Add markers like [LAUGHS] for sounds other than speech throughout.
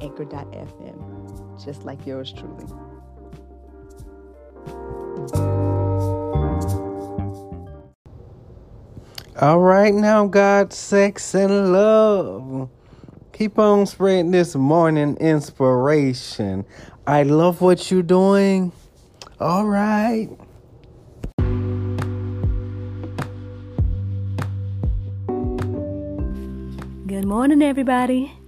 anchor.fm, just like yours truly. All right, now, God, sex, and love. Keep on spreading this morning inspiration. I love what you're doing. All right. Good morning, everybody.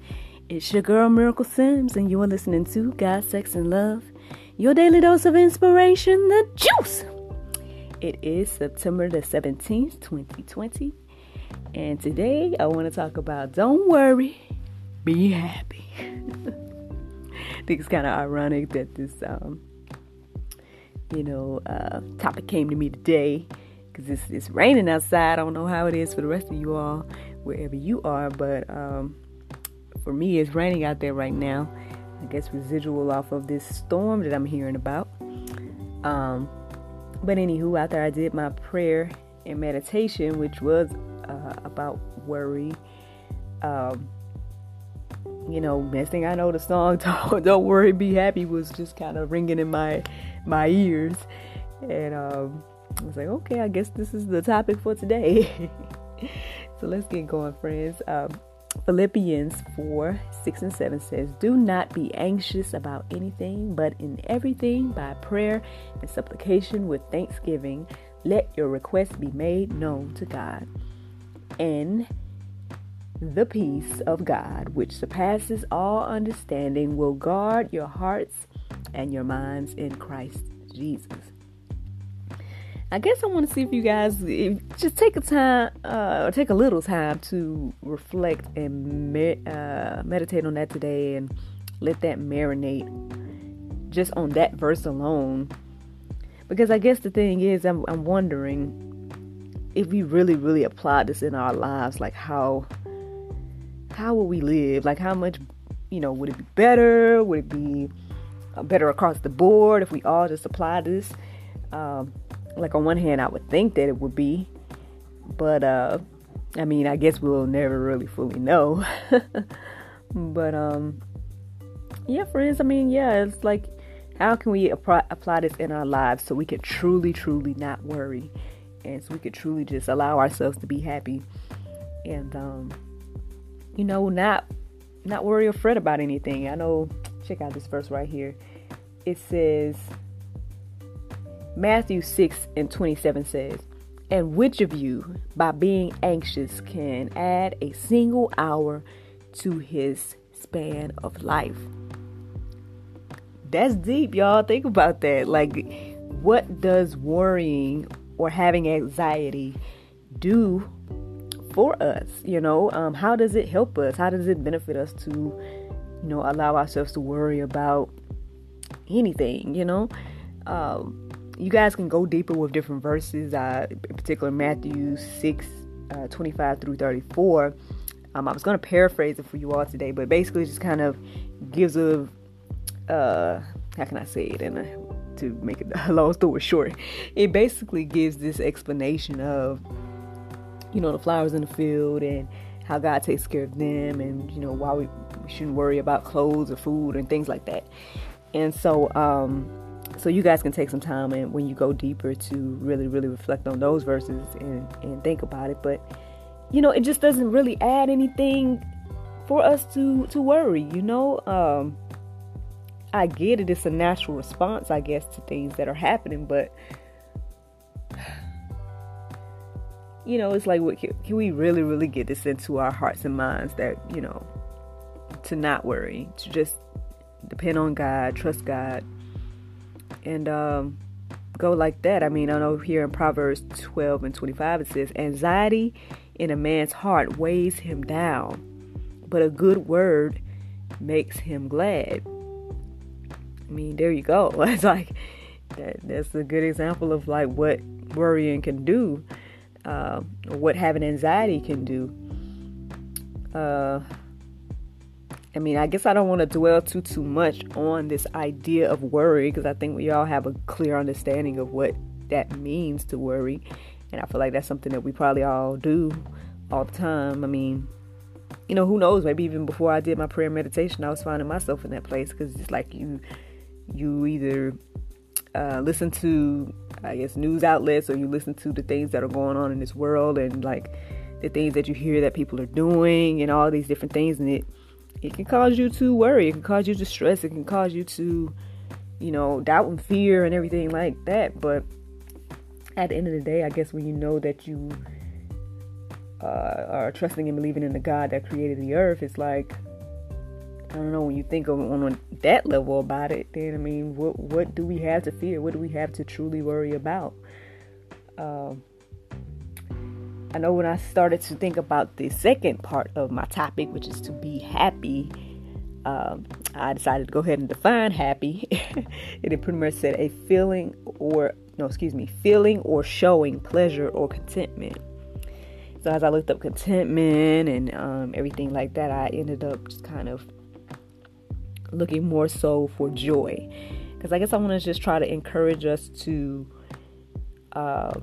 It's your girl Miracle Sims, and you are listening to God, Sex, and Love, your daily dose of inspiration, the juice. It is September the 17th, 2020, and today I want to talk about don't worry, be happy. I [LAUGHS] think it's kind of ironic that this, um, you know, uh, topic came to me today because it's, it's raining outside. I don't know how it is for the rest of you all wherever you are, but um, for me, it's raining out there right now. I guess residual off of this storm that I'm hearing about. Um, but anywho, after I did my prayer and meditation, which was uh, about worry, um, you know, next thing I know, the song [LAUGHS] "Don't, Don't Worry, Be Happy" was just kind of ringing in my my ears, and um, I was like, okay, I guess this is the topic for today. [LAUGHS] So let's get going, friends. Um, Philippians 4 6 and 7 says, Do not be anxious about anything, but in everything, by prayer and supplication with thanksgiving, let your requests be made known to God. And the peace of God, which surpasses all understanding, will guard your hearts and your minds in Christ Jesus. I guess I want to see if you guys if, just take a time uh, take a little time to reflect and me- uh, meditate on that today and let that marinate just on that verse alone. Because I guess the thing is, I'm, I'm wondering if we really, really apply this in our lives, like how how will we live? Like how much, you know, would it be better? Would it be uh, better across the board if we all just apply this? Um, like on one hand I would think that it would be, but uh I mean, I guess we'll never really fully know. [LAUGHS] but um yeah, friends, I mean, yeah, it's like how can we apply, apply this in our lives so we can truly truly not worry and so we could truly just allow ourselves to be happy and um you know, not not worry or fret about anything. I know check out this verse right here. It says Matthew 6 and 27 says, And which of you, by being anxious, can add a single hour to his span of life? That's deep, y'all. Think about that. Like, what does worrying or having anxiety do for us? You know, um, how does it help us? How does it benefit us to, you know, allow ourselves to worry about anything? You know, um, you guys can go deeper with different verses, uh, in particular Matthew 6, uh, 25 through 34. Um, I was going to paraphrase it for you all today, but basically it just kind of gives a, uh, how can I say it, and to make it [LAUGHS] a long story short, it basically gives this explanation of, you know, the flowers in the field and how God takes care of them, and you know why we, we shouldn't worry about clothes or food and things like that. And so, um, so you guys can take some time and when you go deeper to really really reflect on those verses and, and think about it. But you know it just doesn't really add anything for us to to worry you know? Um i get it. It's a natural response i guess to things that are happening but [SIGHS] you know it's like can we really really get this into our hearts and minds that you know to not worry to just depend on god trust god and um, go like that. I mean, I know here in Proverbs 12 and 25 it says, Anxiety in a man's heart weighs him down, but a good word makes him glad. I mean, there you go. [LAUGHS] It's like that. That's a good example of like what worrying can do, uh, what having anxiety can do. Uh, I mean, I guess I don't want to dwell too too much on this idea of worry because I think we all have a clear understanding of what that means to worry, and I feel like that's something that we probably all do all the time. I mean, you know, who knows? Maybe even before I did my prayer meditation, I was finding myself in that place because it's like you, you either uh, listen to, I guess, news outlets or you listen to the things that are going on in this world and like the things that you hear that people are doing and all these different things, and it it can cause you to worry. It can cause you to stress. It can cause you to, you know, doubt and fear and everything like that. But at the end of the day, I guess when you know that you uh, are trusting and believing in the God that created the earth, it's like I don't know when you think of on that level about it. Then I mean, what what do we have to fear? What do we have to truly worry about? Um, I know when I started to think about the second part of my topic, which is to be happy, um, I decided to go ahead and define happy. [LAUGHS] and it pretty much said a feeling or, no, excuse me, feeling or showing pleasure or contentment. So as I looked up contentment and um, everything like that, I ended up just kind of looking more so for joy. Because I guess I want to just try to encourage us to. Uh,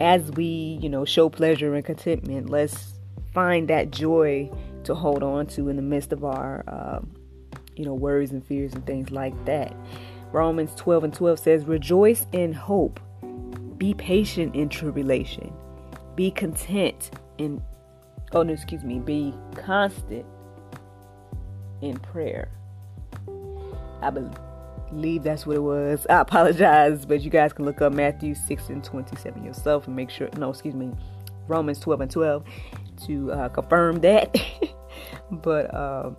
as we, you know, show pleasure and contentment, let's find that joy to hold on to in the midst of our, uh, you know, worries and fears and things like that. Romans 12 and 12 says, Rejoice in hope, be patient in tribulation, be content in, oh no, excuse me, be constant in prayer. I believe believe that's what it was. I apologize, but you guys can look up Matthew 6 and 27 yourself and make sure, no, excuse me, Romans 12 and 12 to uh, confirm that. [LAUGHS] but, um,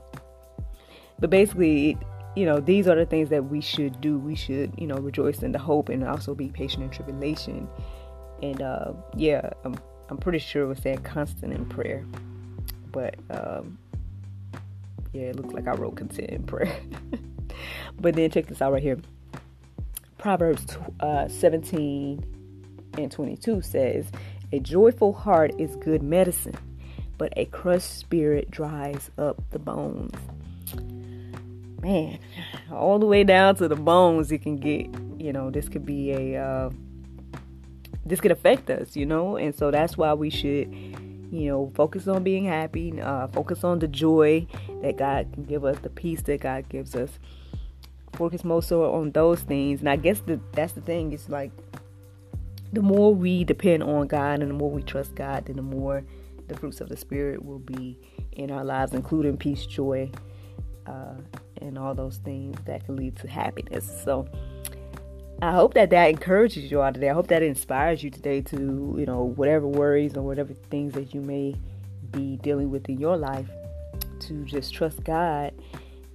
but basically, you know, these are the things that we should do. We should, you know, rejoice in the hope and also be patient in tribulation. And uh, yeah, I'm, I'm pretty sure it was saying constant in prayer. But um, yeah, it looks like I wrote content in prayer. [LAUGHS] But then check this out right here. Proverbs uh, 17 and 22 says, A joyful heart is good medicine, but a crushed spirit dries up the bones. Man, all the way down to the bones, it can get, you know, this could be a, uh, this could affect us, you know, and so that's why we should, you know, focus on being happy, uh, focus on the joy that God can give us, the peace that God gives us focus more so on those things. And I guess the, that's the thing. It's like the more we depend on God and the more we trust God, then the more the fruits of the Spirit will be in our lives, including peace, joy, uh, and all those things that can lead to happiness. So I hope that that encourages you all today. I hope that inspires you today to, you know, whatever worries or whatever things that you may be dealing with in your life, to just trust God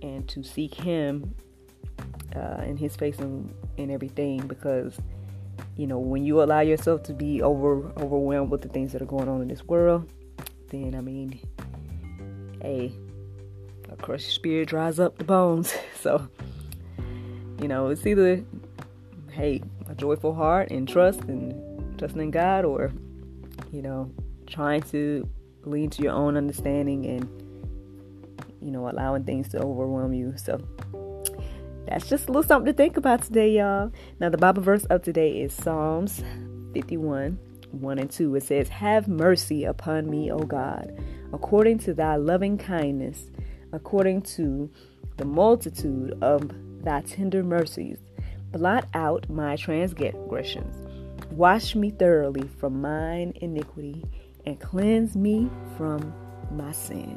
and to seek Him uh, in his face and, and everything because you know when you allow yourself to be over overwhelmed with the things that are going on in this world then i mean hey a crushed spirit dries up the bones. [LAUGHS] So you know it's either hey a joyful heart and trust and trusting in god or you know trying to lean to your own understanding and you know allowing things to overwhelm you. So that's just a little something to think about today, y'all. Now, the Bible verse of today is Psalms 51 1 and 2. It says, Have mercy upon me, O God, according to thy loving kindness, according to the multitude of thy tender mercies. Blot out my transgressions. Wash me thoroughly from mine iniquity and cleanse me from my sin.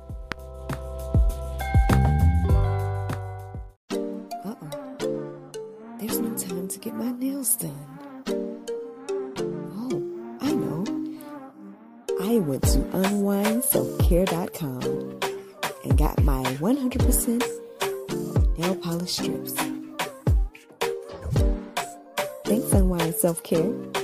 And got my 100% nail polish strips. Thanks, Unwired Self Care.